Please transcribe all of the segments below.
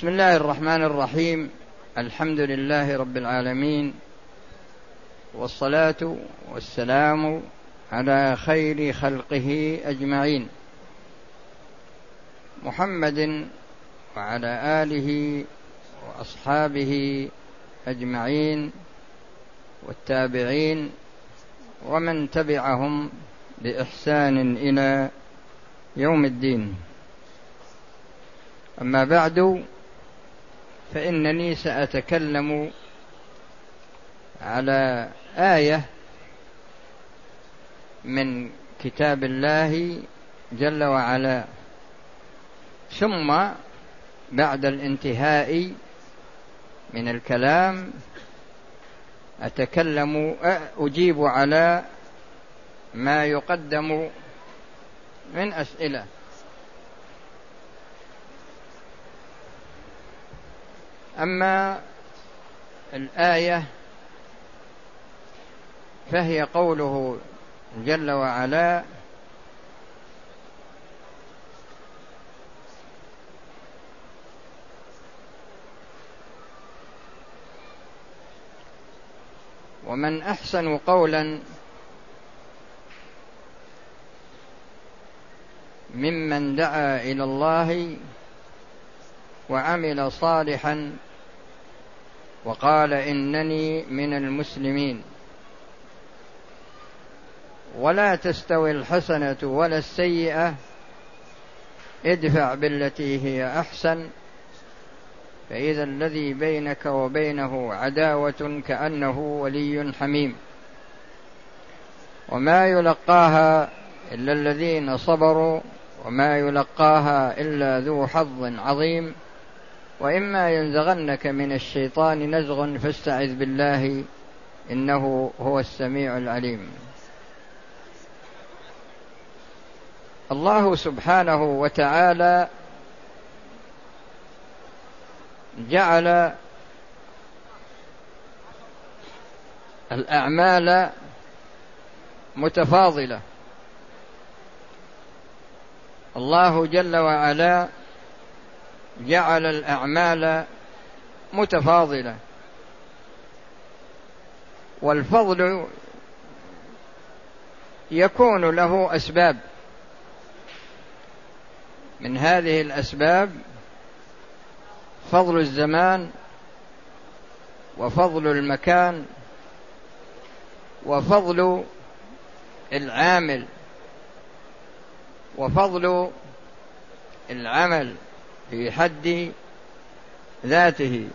بسم الله الرحمن الرحيم. الحمد لله رب العالمين. والصلاة والسلام على خير خلقه أجمعين. محمد وعلى آله وأصحابه أجمعين والتابعين ومن تبعهم بإحسان إلى يوم الدين. أما بعد فإنني سأتكلم على آية من كتاب الله جل وعلا. ثم بعد الانتهاء من الكلام أتكلم أجيب على ما يقدم من أسئلة. أما الآية فهي قوله جل وعلا ومن أحسن قولا ممن دعا إلى الله وعمل صالحا وقال إنني من المسلمين. ولا تستوي الحسنة ولا السيئة ادفع بالتي هي أحسن فإذا الذي بينك وبينه عداوة كأنه ولي حميم. وما يلقاها إلا الذين صبروا وما يلقاها إلا ذو حظ عظيم. وإما ينزغنك من الشيطان نزغ فاستعذ بالله إنه هو السميع العليم. الله سبحانه وتعالى جعل الأعمال متفاضلة. الله جل وعلا جعل الأعمال متفاضلة. والفضل يكون له أسباب. من هذه الأسباب فضل الزمان وفضل المكان وفضل العامل وفضل العمل. في حد ذاته.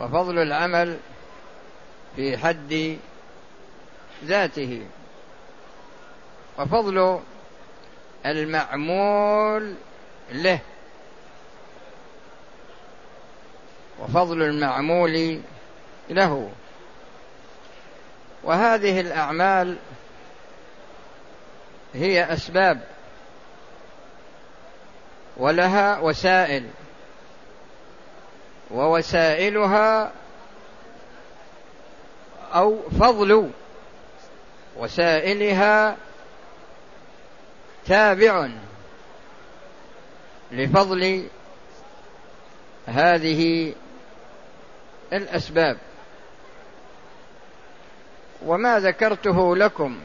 وفضل العمل في حد ذاته. وفضل المعمول له. وفضل المعمول له. وهذه الأعمال هي أسباب ولها وسائل. ووسائلها أو فضل. وسائلها تابع لفضل هذه الأسباب. وما ذكرته لكم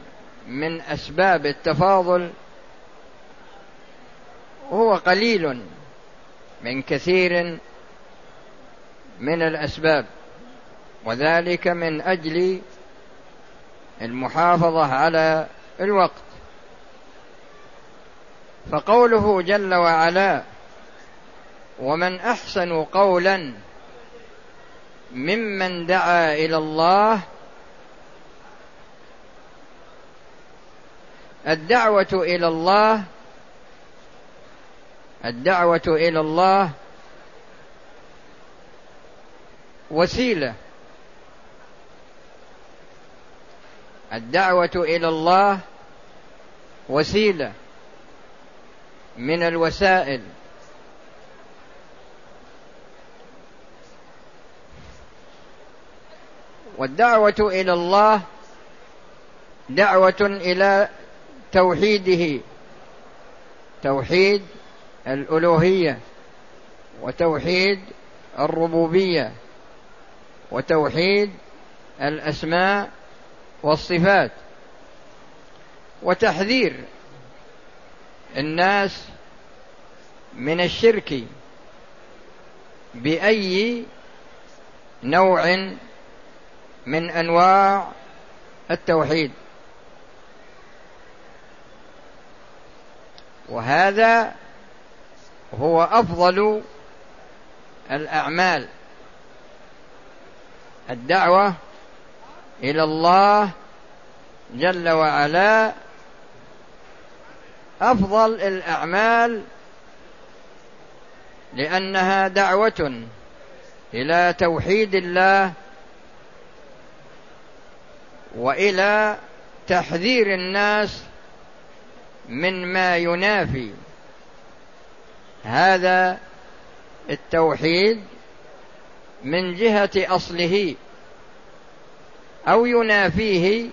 من أسباب التفاضل هو قليل من كثير من الأسباب وذلك من أجل المحافظة على الوقت. فقوله جل وعلا ومن أحسن قولا ممن دعا إلى الله الدعوة إلى الله الدعوة إلى الله وسيلة. الدعوة إلى الله وسيلة من الوسائل. والدعوة إلى الله دعوة إلى توحيده. توحيد الألوهية وتوحيد الربوبية وتوحيد الأسماء والصفات وتحذير الناس من الشرك بأي نوع من أنواع التوحيد. وهذا هو أفضل الأعمال. الدعوة إلى الله جل وعلا أفضل الأعمال لأنها دعوة إلى توحيد الله وإلى تحذير الناس من ما ينافي. هذا التوحيد من جهة أصله أو ينافيه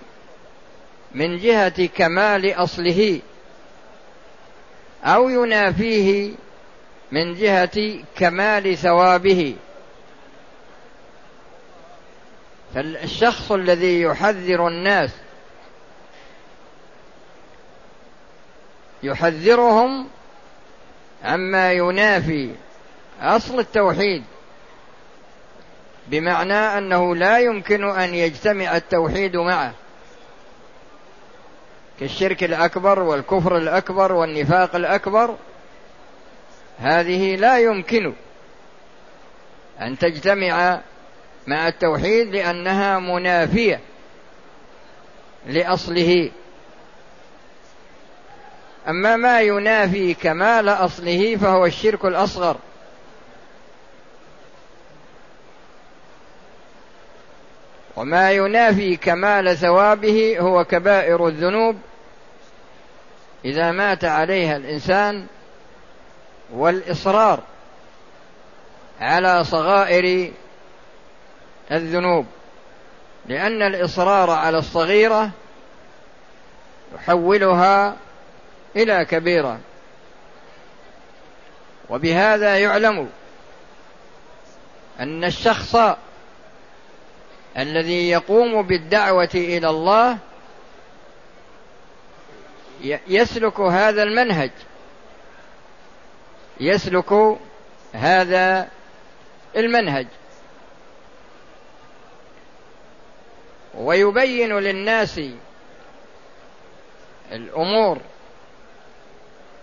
من جهة كمال أصله أو ينافيه من جهة كمال ثوابه. فالشخص الذي يحذر الناس يحذرهم عما ينافي أصل التوحيد بمعنى أنه لا يمكن أن يجتمع التوحيد معه كالشرك الأكبر والكفر الأكبر والنفاق الأكبر. هذه لا يمكن أن تجتمع مع التوحيد لأنها منافية لأصله. أما ما ينافي كمال أصله فهو الشرك الأصغر. وما ينافي كمال ثوابه هو كبائر الذنوب. إذا مات عليها الإنسان والإصرار على صغائر الذنوب. لأن الإصرار على الصغيرة يحولها إلى كبيرة. وبهذا يعلم أن الشخص الذي يقوم بالدعوة إلى الله يسلك هذا المنهج. يسلك هذا المنهج. ويبين للناس الأمور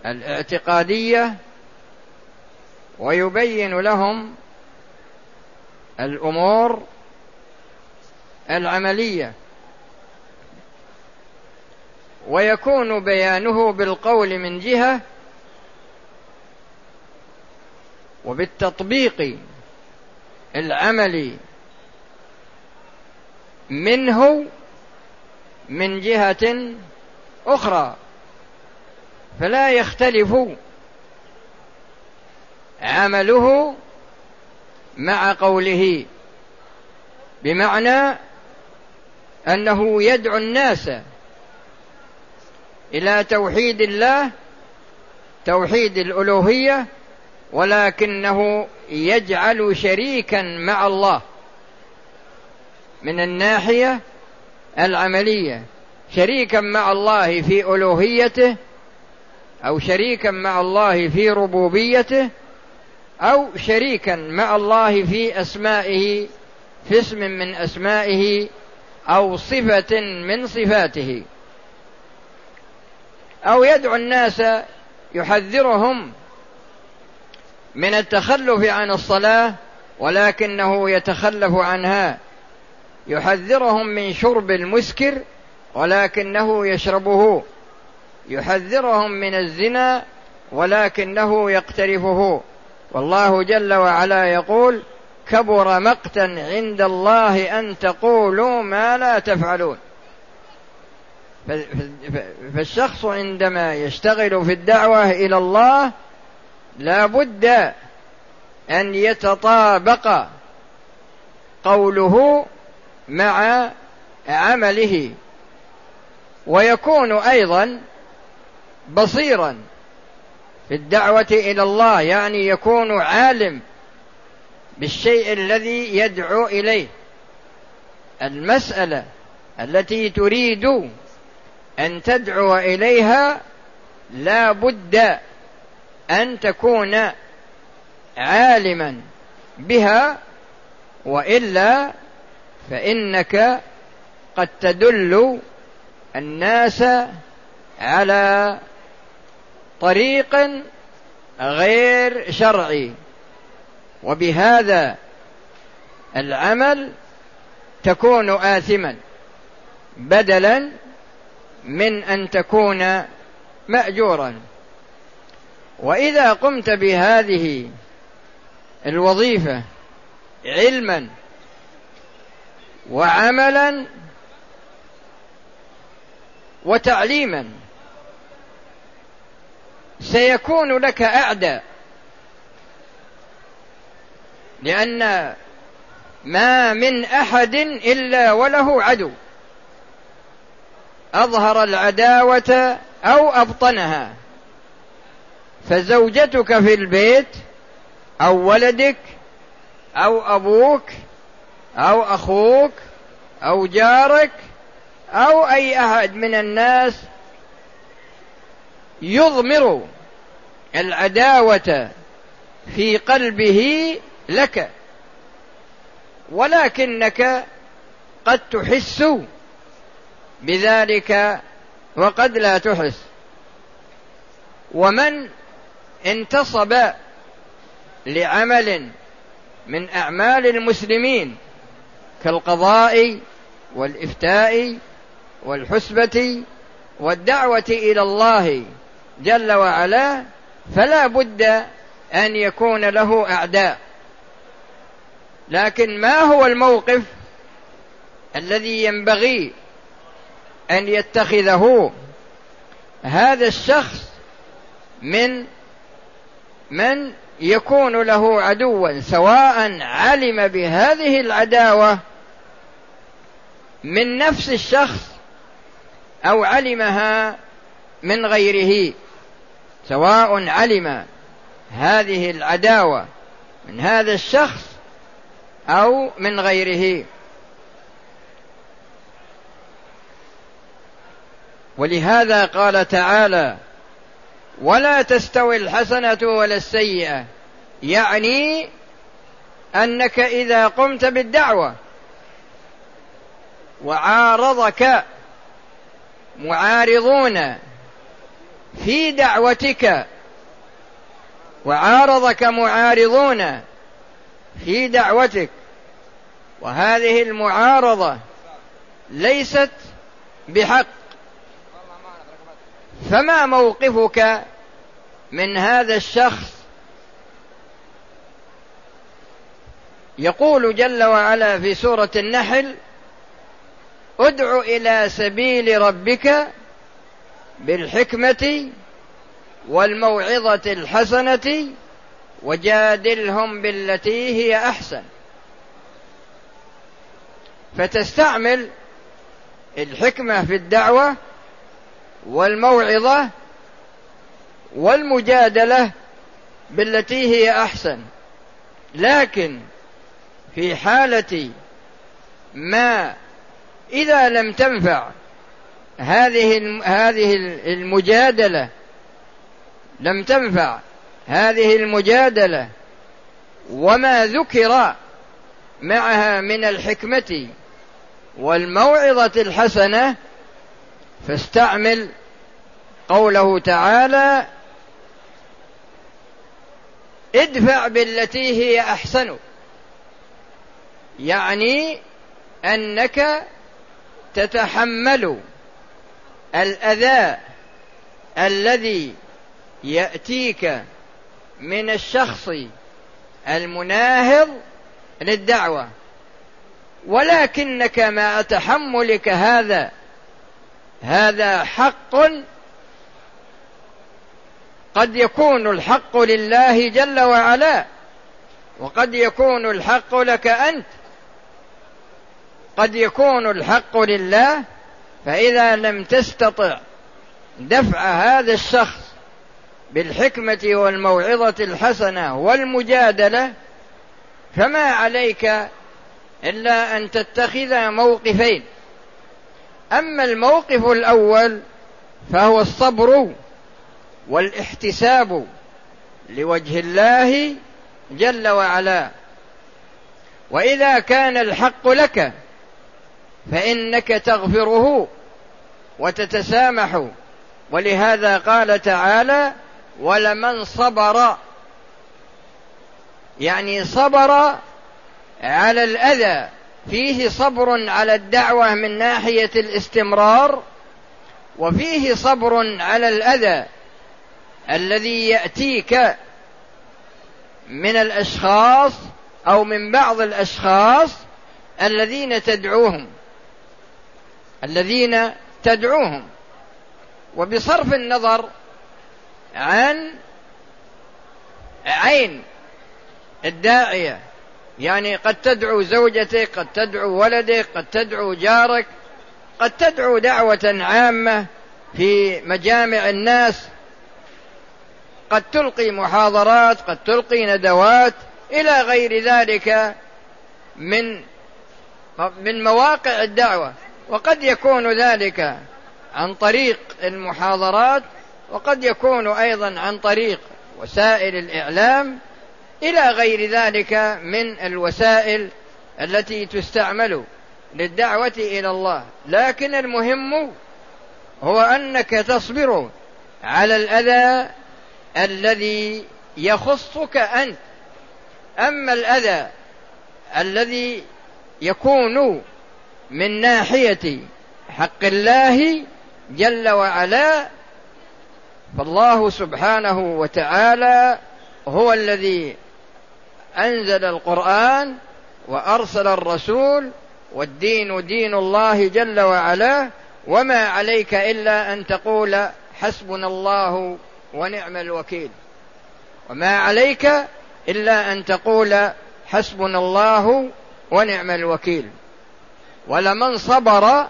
الاعتقادية ويبين لهم الأمور العملية. ويكون بيانه بالقول من جهة وبالتطبيق العملي منه من جهة أخرى. فلا يختلف عمله مع قوله بمعنى أنه يدعو الناس إلى توحيد الله توحيد الألوهية ولكنه يجعل شريكا مع الله من الناحية العملية. شريكا مع الله في ألوهيته أو شريكا مع الله في ربوبيته أو شريكا مع الله في أسمائه في اسم من أسمائه أو صفة من صفاته. أو يدعو الناس يحذرهم من التخلف عن الصلاة ولكنه يتخلف عنها. يحذرهم من شرب المسكر ولكنه يشربه. يحذرهم من الزنا ولكنه يقترفه. والله جل وعلا يقول كبر مقتا عند الله أن تقولوا ما لا تفعلون. فالشخص عندما يشتغل في الدعوة إلى الله لا بد أن يتطابق قوله مع عمله. ويكون أيضا بصيرا في الدعوة إلى الله يعني يكون عالم بالشيء الذي يدعو إليه. المسألة التي تريد أن تدعو إليها لا بد أن تكون عالما بها وإلا فإنك قد تدل الناس على طريق غير شرعي. وبهذا العمل تكون آثما بدلا من أن تكون مأجورا. وإذا قمت بهذه الوظيفة علما وعملا وتعليما سيكون لك أعداء لأن ما من أحد إلا وله عدو. أظهر العداوة أو أبطنها. فزوجتك في البيت أو ولدك أو أبوك أو أخوك أو جارك أو أي أحد من الناس يضمر العداوة في قلبه لك ولكنك قد تحس بذلك وقد لا تحس. ومن انتصب لعمل من أعمال المسلمين كالقضاء والإفتاء والحسبة والدعوة إلى الله جل وعلا فلا بد أن يكون له أعداء. لكن ما هو الموقف الذي ينبغي أن يتخذه؟ هذا الشخص من من يكون له عدوا سواء علم بهذه العداوة من نفس الشخص أو علمها من غيره. سواء علم هذه العداوة من هذا الشخص أو من غيره. ولهذا قال تعالى ولا تستوي الحسنة ولا السيئة. يعني أنك إذا قمت بالدعوة وعارضك معارضون في دعوتك وعارضك معارضون في دعوتك. وهذه المعارضة ليست بحق. فما موقفك من هذا الشخص؟ يقول جل وعلا في سورة النحل ادع إلى سبيل ربك بالحكمة والموعظة الحسنة وجادلهم بالتي هي أحسن. فتستعمل الحكمة في الدعوة والموعظة والمجادلة بالتي هي أحسن. لكن في حالة ما إذا لم تنفع هذه هذه المجادلة لم تنفع. هذه المجادلة وما ذكر معها من الحكمة والموعظة الحسنة فاستعمل قوله تعالى ادفع بالتي هي أحسن. يعني أنك تتحمل الأذى الذي يأتيك من الشخص المناهض للدعوة. ولكنك مع تحملك هذا هذا حق قد يكون الحق لله جل وعلا وقد يكون الحق لك أنت. قد يكون الحق لله فإذا لم تستطع دفع هذا الشخص بالحكمة والموعظة الحسنة والمجادلة فما عليك إلا أن تتخذ موقفين. أما الموقف الأول فهو الصبر والاحتساب لوجه الله جل وعلا. وإذا كان الحق لك فإنك تغفره. وتتسامح. ولهذا قال تعالى ولمن صبر. يعني صبر على الأذى. فيه صبر على الدعوة من ناحية الاستمرار وفيه صبر على الأذى الذي يأتيك من الأشخاص أو من بعض الأشخاص الذين تدعوهم الذين تدعوهم. وبصرف النظر عن عين الداعية. يعني قد تدعو زوجتك قد تدعو ولدك قد تدعو جارك قد تدعو دعوة عامة في مجامع الناس. قد تلقي محاضرات قد تلقي ندوات. إلى غير ذلك من من مواقع الدعوة. وقد يكون ذلك عن طريق المحاضرات وقد يكون أيضا عن طريق وسائل الإعلام إلى غير ذلك من الوسائل التي تستعمل للدعوة إلى الله. لكن المهم هو أنك تصبر على الأذى الذي يخصك أنت. أما الأذى الذي يكون من ناحية حق الله جل وعلا فالله سبحانه وتعالى هو الذي أنزل القرآن وأرسل الرسول والدين دين الله جل وعلا وما عليك إلا أن تقول حسبنا الله ونعم الوكيل. وما عليك إلا أن تقول حسبنا الله ونعم الوكيل. ولمن صبر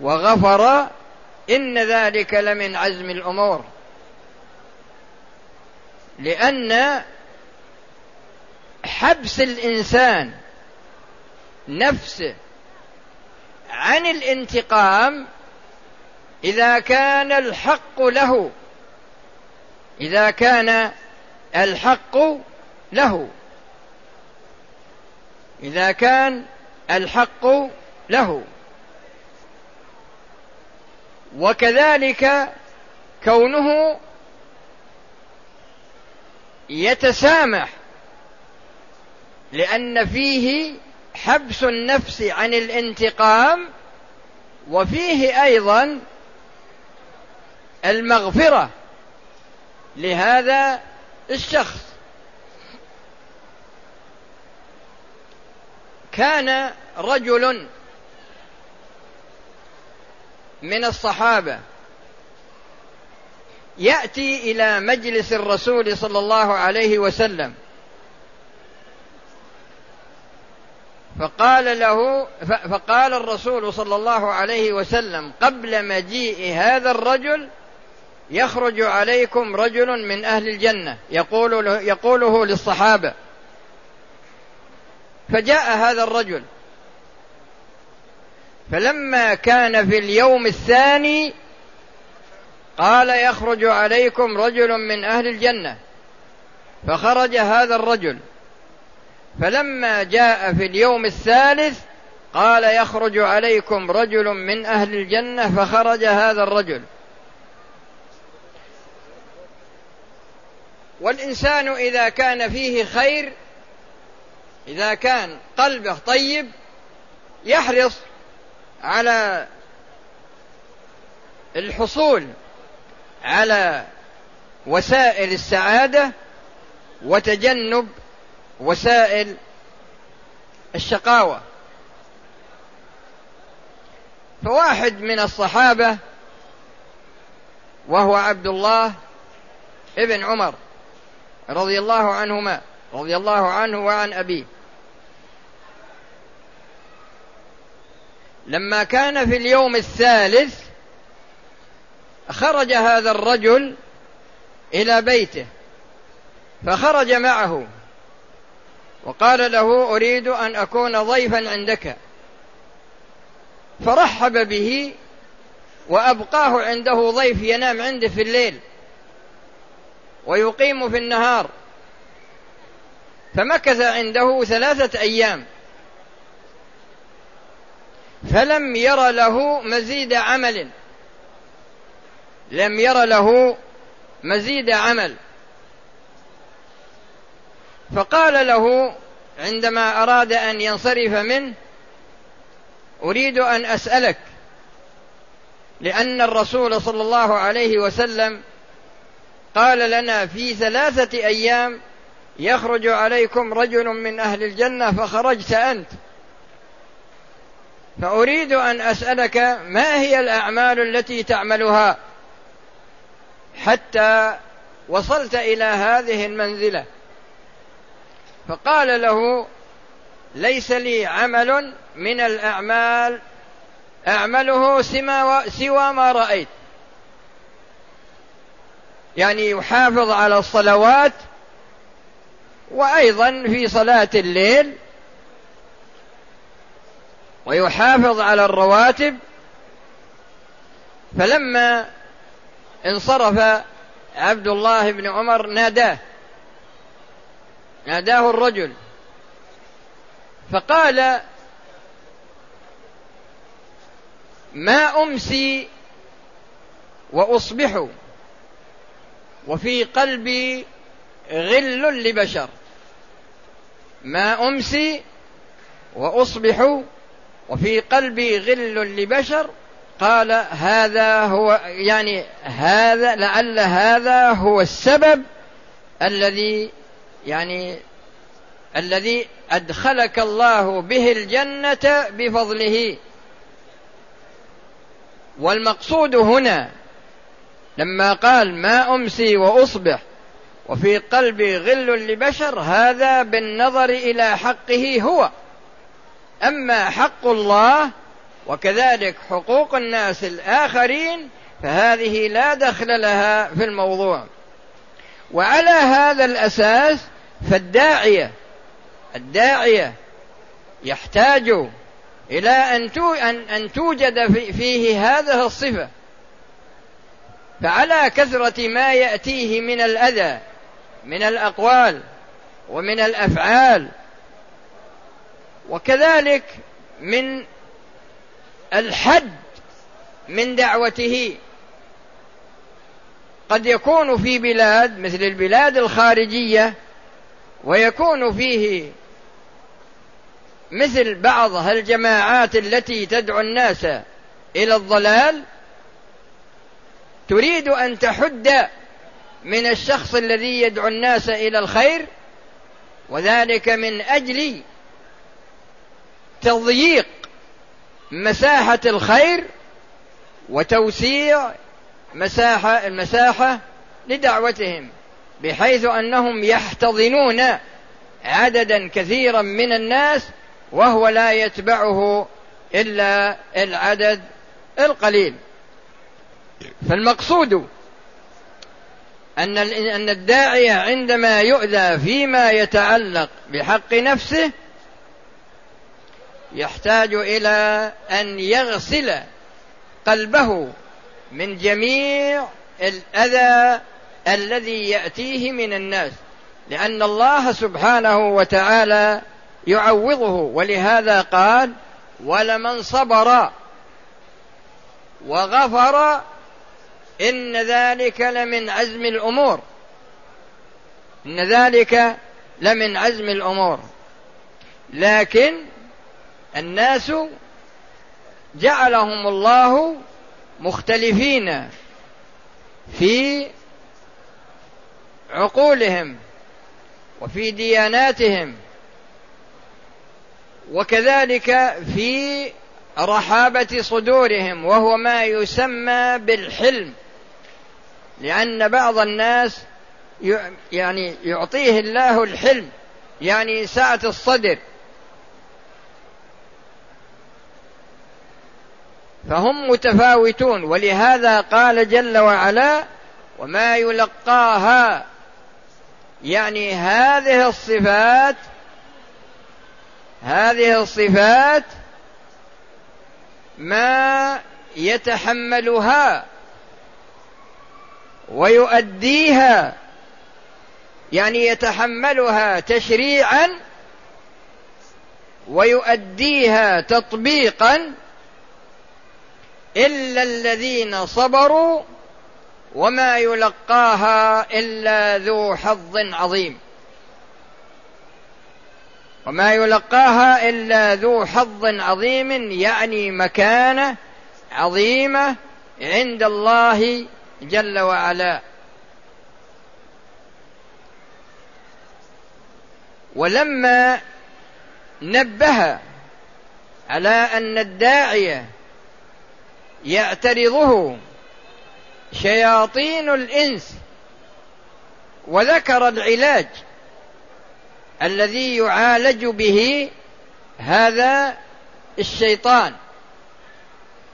وغفر إن ذلك لمن عزم الأمور. لأن حبس الإنسان نفسه عن الانتقام إذا كان الحق له إذا كان الحق له إذا كان الحق له. وكذلك كونه يتسامح لأن فيه حبس النفس عن الانتقام وفيه أيضا المغفرة لهذا الشخص. كان رجل من الصحابة. يأتي إلى مجلس الرسول صلى الله عليه وسلم. فقال له فقال الرسول صلى الله عليه وسلم قبل مجيء هذا الرجل يخرج عليكم رجل من أهل الجنة يقول يقوله للصحابة. فجاء هذا الرجل. فلما كان في اليوم الثاني قال يخرج عليكم رجل من أهل الجنة فخرج هذا الرجل. فلما جاء في اليوم الثالث قال يخرج عليكم رجل من أهل الجنة فخرج هذا الرجل. والإنسان إذا كان فيه خير إذا كان قلبه طيب يحرص على الحصول على وسائل السعادة وتجنب وسائل الشقاوة. فواحد من الصحابة وهو عبد الله ابن عمر رضي الله عنهما رضي الله عنه وعن أبيه. لما كان في اليوم الثالث خرج هذا الرجل إلى بيته فخرج معه وقال له أريد أن أكون ضيفا عندك. فرحب به وأبقاه عنده ضيف ينام عنده في الليل ويقيم في النهار. فمكث عنده ثلاثة أيام. فلم ير له مزيد عمل. لم ير له مزيد عمل. فقال له عندما أراد أن ينصرف منه أريد أن أسألك لأن الرسول صلى الله عليه وسلم قال لنا في ثلاثة أيام يخرج عليكم رجل من أهل الجنة فخرجت أنت. فأريد أن أسألك ما هي الأعمال التي تعملها حتى وصلت إلى هذه المنزلة؟ فقال له ليس لي عمل من الأعمال أعمله سوى ما رأيت. يعني يحافظ على الصلوات وأيضا في صلاة الليل ويحافظ على الرواتب فلما انصرف عبد الله بن عمر ناداه ناداه الرجل فقال ما أمسي وأصبح وفي قلبي غل لبشر. ما أمسي وأصبح وفي قلبي غل لبشر قال هذا هو يعني هذا لعل هذا هو السبب الذي يعني الذي أدخلك الله به الجنة بفضله. والمقصود هنا لما قال ما أمسي وأصبح وفي قلبي غل لبشر هذا بالنظر إلى حقه هو. أما حق الله وكذلك حقوق الناس الآخرين فهذه لا دخل لها في الموضوع. وعلى هذا الأساس فالداعية الداعية يحتاج إلى أن أن توجد فيه هذه الصفة. فعلى كثرة ما يأتيه من الأذى من الأقوال ومن الأفعال وكذلك من الحد من دعوته. قد يكون في بلاد مثل البلاد الخارجية ويكون فيه مثل بعض الجماعات التي تدعو الناس إلى الضلال تريد أن تحد من الشخص الذي يدعو الناس إلى الخير وذلك من أجل تضييق مساحة الخير وتوسيع مساحة المساحة لدعوتهم بحيث أنهم يحتضنون عددا كثيرا من الناس وهو لا يتبعه إلا العدد القليل. فالمقصود أن أن الداعية عندما يؤذى فيما يتعلق بحق نفسه يحتاج إلى أن يغسل قلبه من جميع الأذى الذي يأتيه من الناس لأن الله سبحانه وتعالى يعوضه ولهذا قال ولمن صبر وغفر إن ذلك لمن عزم الأمور. إن ذلك لمن عزم الأمور. لكن الناس جعلهم الله مختلفين في عقولهم وفي دياناتهم وكذلك في رحابة صدورهم وهو ما يسمى بالحلم. لأن بعض الناس يعني يعطيه الله الحلم يعني سعة الصدر. فهم متفاوتون ولهذا قال جل وعلا وما يلقاها. يعني هذه الصفات هذه الصفات ما يتحملها ويؤديها يعني يتحملها تشريعا ويؤديها تطبيقا إلا الذين صبروا وما يلقاها إلا ذو حظ عظيم. وما يلقاها إلا ذو حظ عظيم يعني مكانه عظيمة عند الله جل وعلا. ولما نبه على أن الداعية يعترضه شياطين الإنس وذكر العلاج الذي يعالج به هذا الشيطان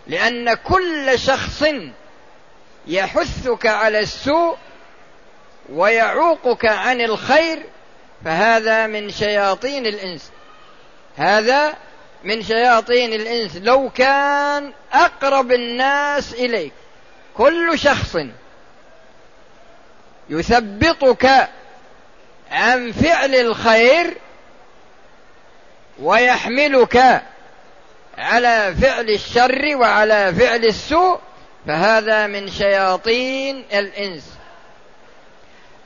لأن كل شخص يحثك على السوء ويعوقك عن الخير فهذا من شياطين الإنس. هذا من شياطين الإنس. لو كان أقرب الناس إليك كل شخص يثبطك عن فعل الخير ويحملك على فعل الشر وعلى فعل السوء فهذا من شياطين الإنس.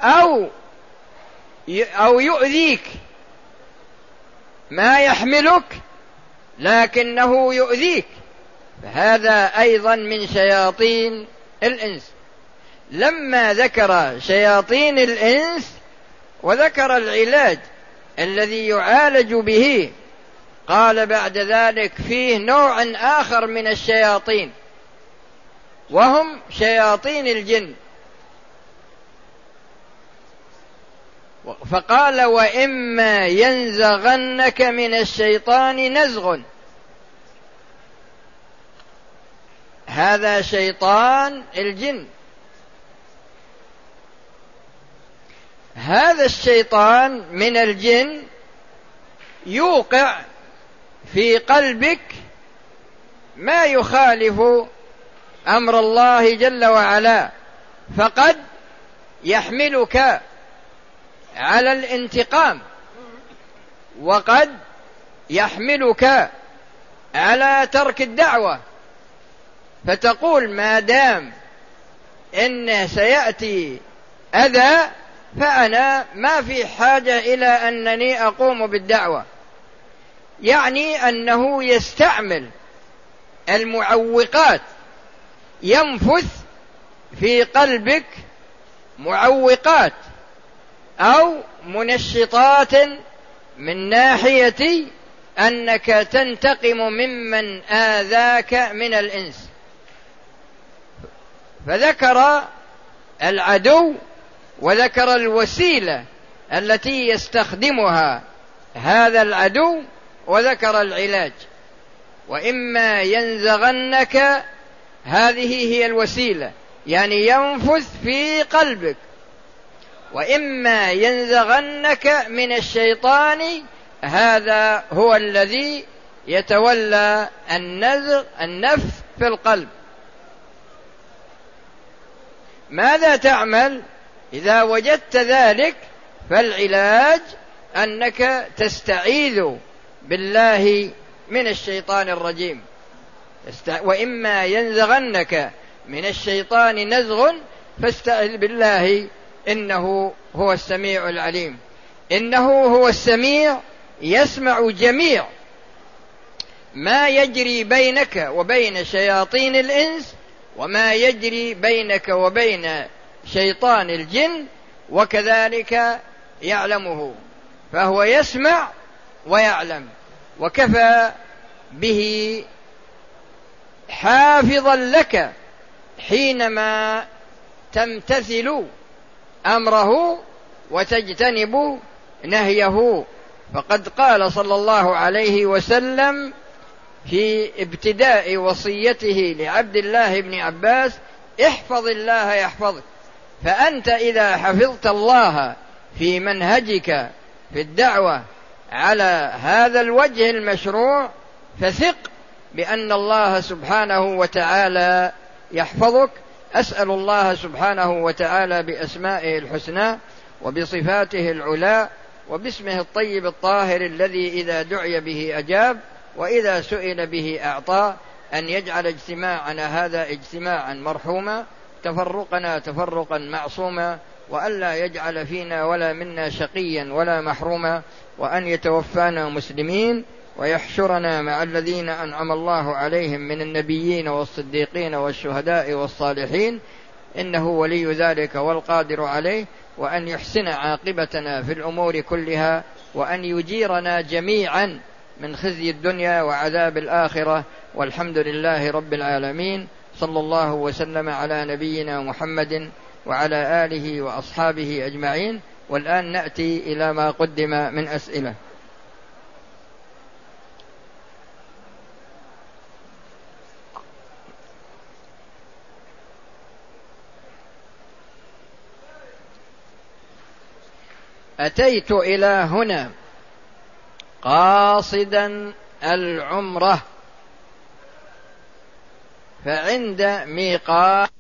أو أو يؤذيك ما يحملك لكنه يؤذيك. فهذا أيضا من شياطين الإنس. لما ذكر شياطين الإنس وذكر العلاج الذي يعالج به قال بعد ذلك فيه نوع آخر من الشياطين وهم شياطين الجن. فقال وإما ينزغنك من الشيطان نزغ. هذا شيطان الجن. هذا الشيطان من الجن يوقع في قلبك ما يخالف أمر الله جل وعلا. فقد يحملك على الانتقام. وقد يحملك على ترك الدعوة. فتقول ما دام إن سيأتي أذى فأنا ما في حاجة إلى أنني أقوم بالدعوة. يعني أنه يستعمل المعوقات. ينفث في قلبك معوقات. أو منشطات من ناحية أنك تنتقم ممن آذاك من الإنس. فذكر العدو وذكر الوسيلة التي يستخدمها هذا العدو وذكر العلاج. وإما ينزغنك هذه هي الوسيلة. يعني ينفث في قلبك. وإما ينزغنك من الشيطان هذا هو الذي يتولى النزغ النفث في القلب. ماذا تعمل؟ إذا وجدت ذلك فالعلاج أنك تستعيذ بالله من الشيطان الرجيم. وإما ينزغنك من الشيطان نزغ فاستعذ بالله إنه هو السميع العليم. إنه هو السميع يسمع جميع ما يجري بينك وبين شياطين الإنس وما يجري بينك وبين شيطان الجن وكذلك يعلمه. فهو يسمع ويعلم. وكفى به حافظا لك حينما تمتثل أمره وتجتنب نهيه. فقد قال صلى الله عليه وسلم في ابتداء وصيته لعبد الله بن عباس احفظ الله يحفظك. فأنت إذا حفظت الله في منهجك في الدعوة على هذا الوجه المشروع فثق بأن الله سبحانه وتعالى يحفظك. أسأل الله سبحانه وتعالى بأسمائه الحسنى وبصفاته العلى وباسمه الطيب الطاهر الذي إذا دعي به أجاب وإذا سئل به أعطى أن يجعل اجتماعنا هذا اجتماعا مرحوما تفرقنا تفرقا معصوما وألا يجعل فينا ولا منا شقيا ولا محروما وأن يتوفانا مسلمين ويحشرنا مع الذين أنعم الله عليهم من النبيين والصديقين والشهداء والصالحين. إنه ولي ذلك والقادر عليه وأن يحسن عاقبتنا في الأمور كلها وأن يجيرنا جميعا من خزي الدنيا وعذاب الآخرة. والحمد لله رب العالمين. صلى الله وسلم على نبينا محمد وعلى آله وأصحابه أجمعين. والآن نأتي إلى ما قدم من أسئلة. أتيت إلى هنا قاصدا العمرة فعند ميقات